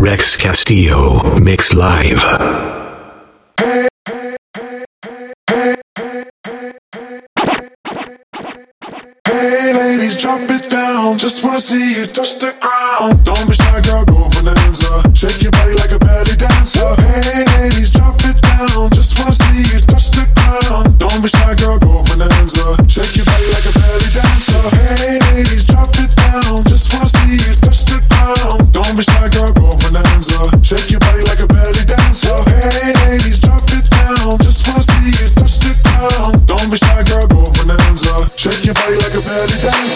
Rex Castillo, Mix Live. Hey ladies, drop it down. Just wanna see you touch the ground. Don't be shy, girl, go Bananza. Shake your body like a belly dancer. Hey ladies, drop it down. Just wanna see you touch the ground. Don't be shy, girl, go. Body like a belly dancer.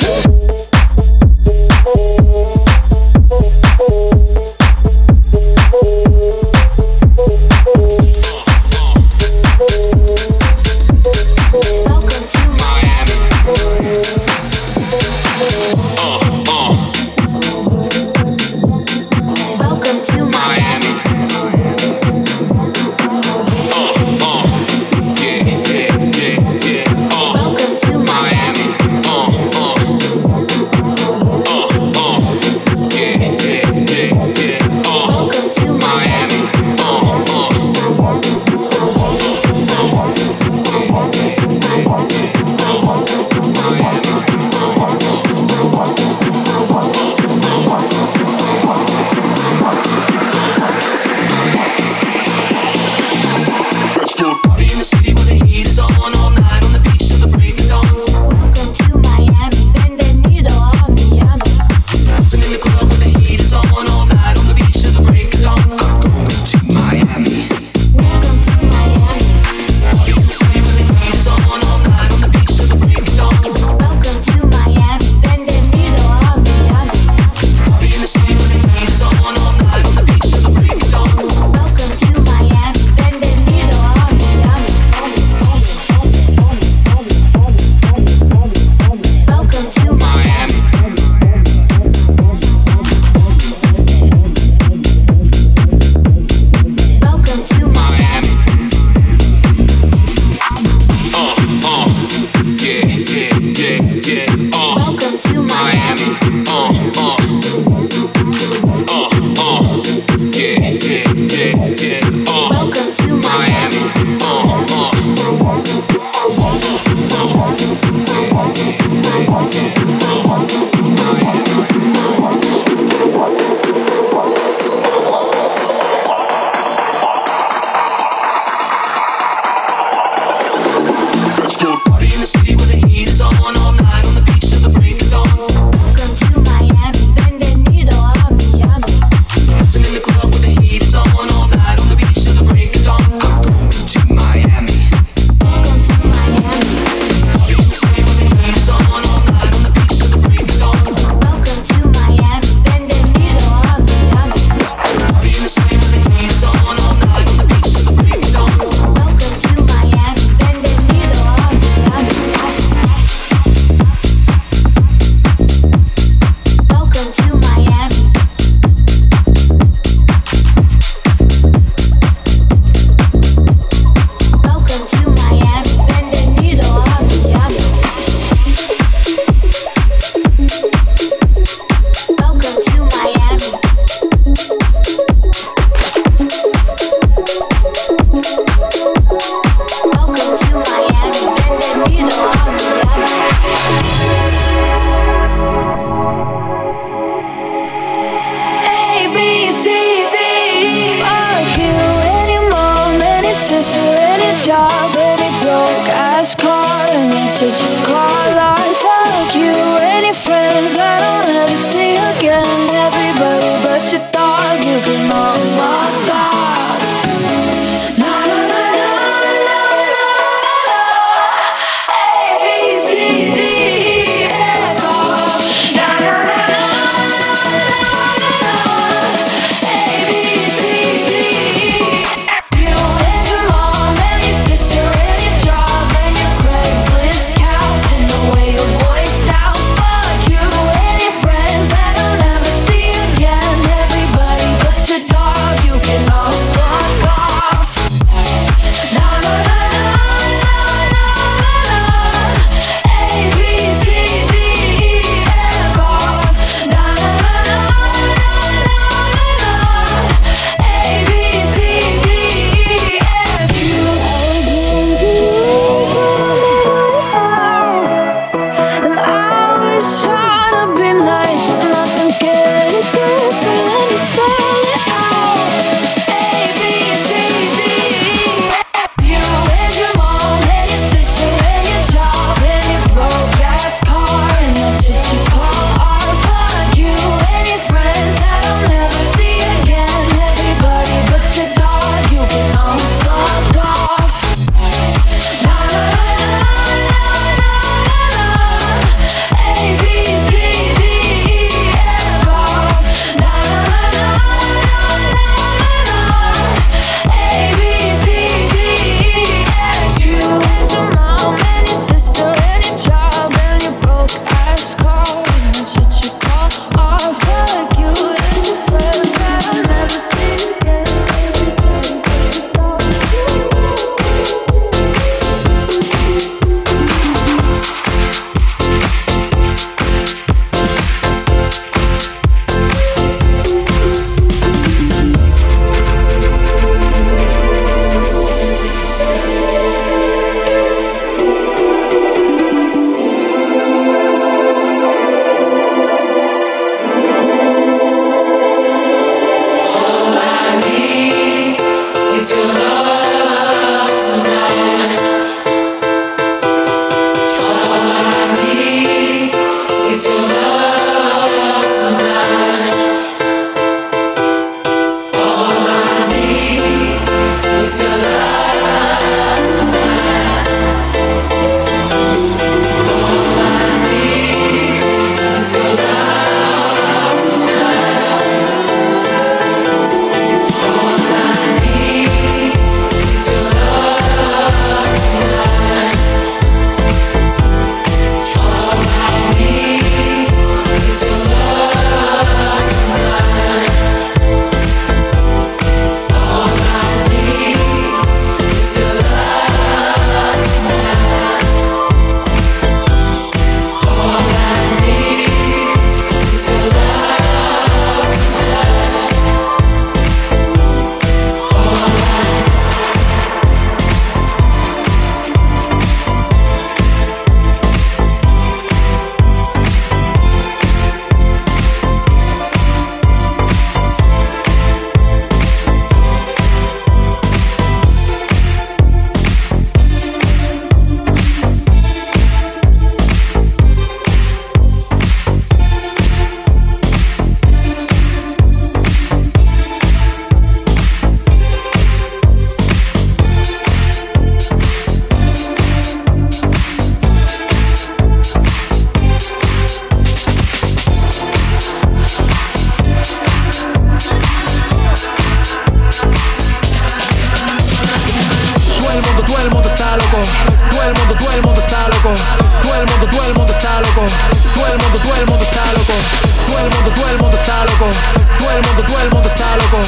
Loco. Todo el mundo, todo el mundo está loco.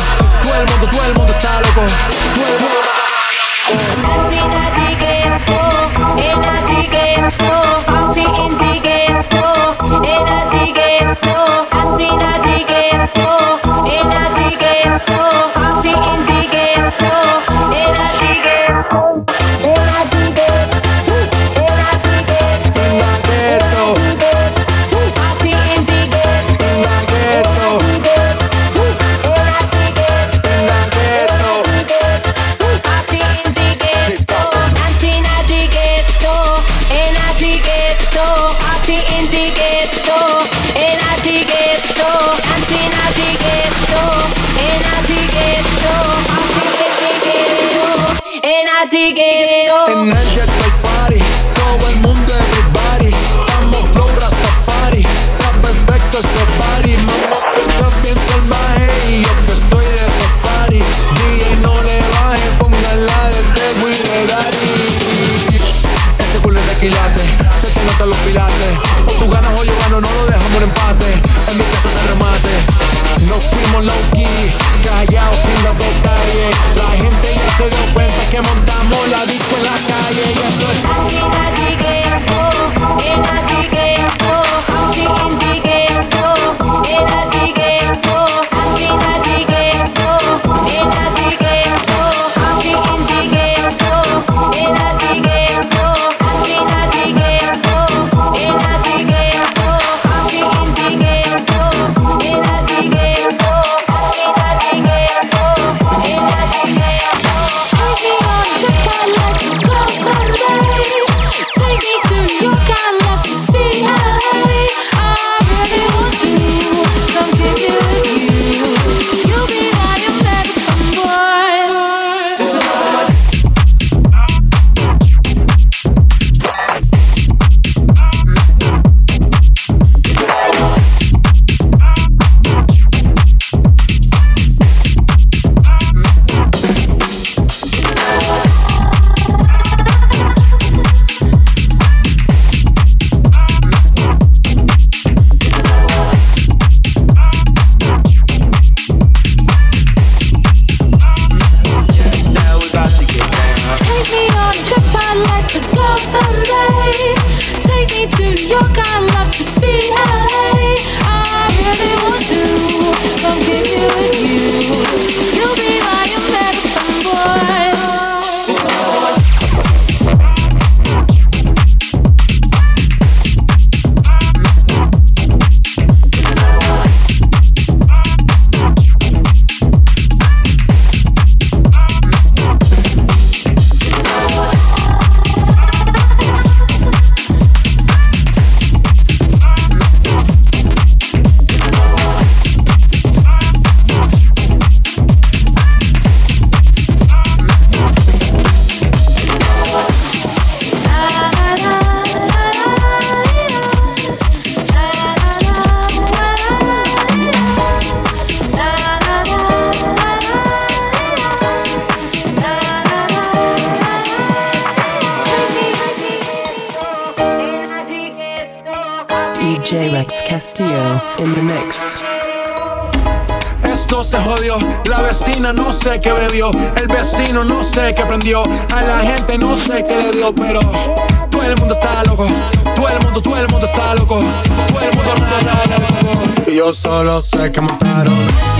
Todo el mundo, todo el mundo está loco. Todo el mundo. A la gente no sé qué le dio, pero todo el mundo está loco. Todo el mundo, todo el mundo está loco. Todo el mundo nada, loco. Y yo solo sé que montaron.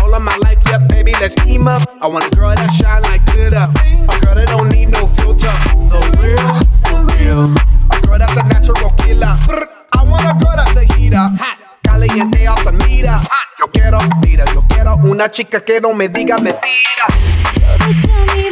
All of my life, yeah, baby, let's team up. I want a girl that shine like glitter. A girl that don't need no filter. The real, the real. A girl that's a natural killer. I want a girl that's a heater. Hot. Caliente off the meter. Yo quiero, mira, yo quiero una chica que no me diga mentira. Me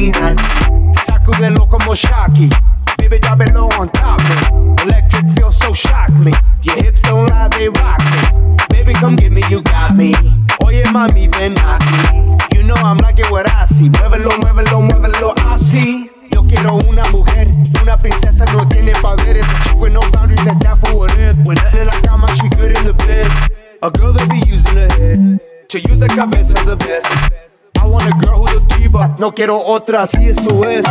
esquinas. Sacúdelo como Shaki. Quiero otra, si eso es.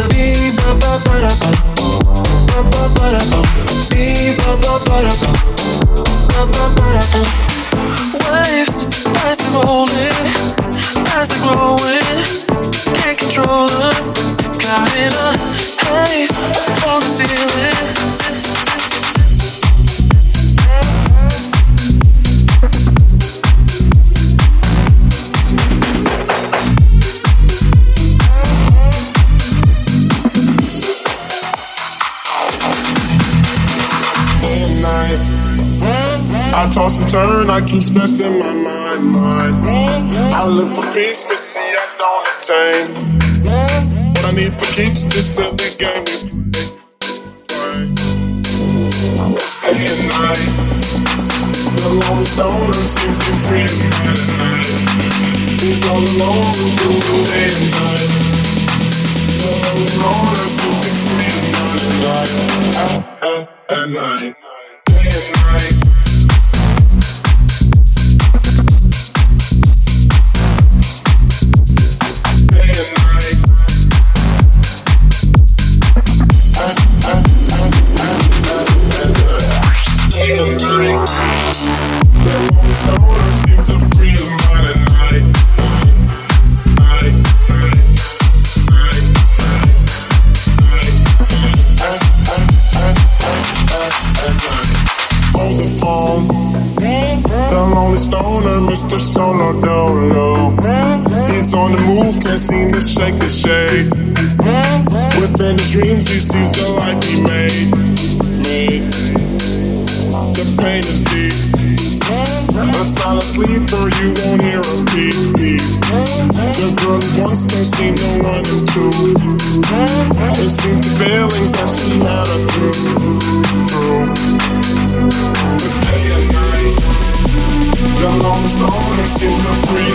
The beat, ba ba ba da bum, ba ba ba da bum, beat ba ba ba da bum, ba ba ba da. Waves, fast and rolling, fast and growing, can't control them. Caught in a haze on the ceiling. Turn, I keep stressing my mind, mind. I live for peace, but see, I don't attain. What I need for keeps this silly game we play. Day and night. The lonely stoner seems to free his mind at night. He's all alone through the day and night. The lonely loner seems to free at night. At, at, at night. Day and night. Solo Dolo. He's on the move, can't seem to shake the shade. Within his dreams, he sees the life he made. Made. The pain is deep. A silent sleeper, you won't hear a beat. The girl he wants don't seem no one and. It seems the feelings that she had her through, through. The long stoner seems to freeze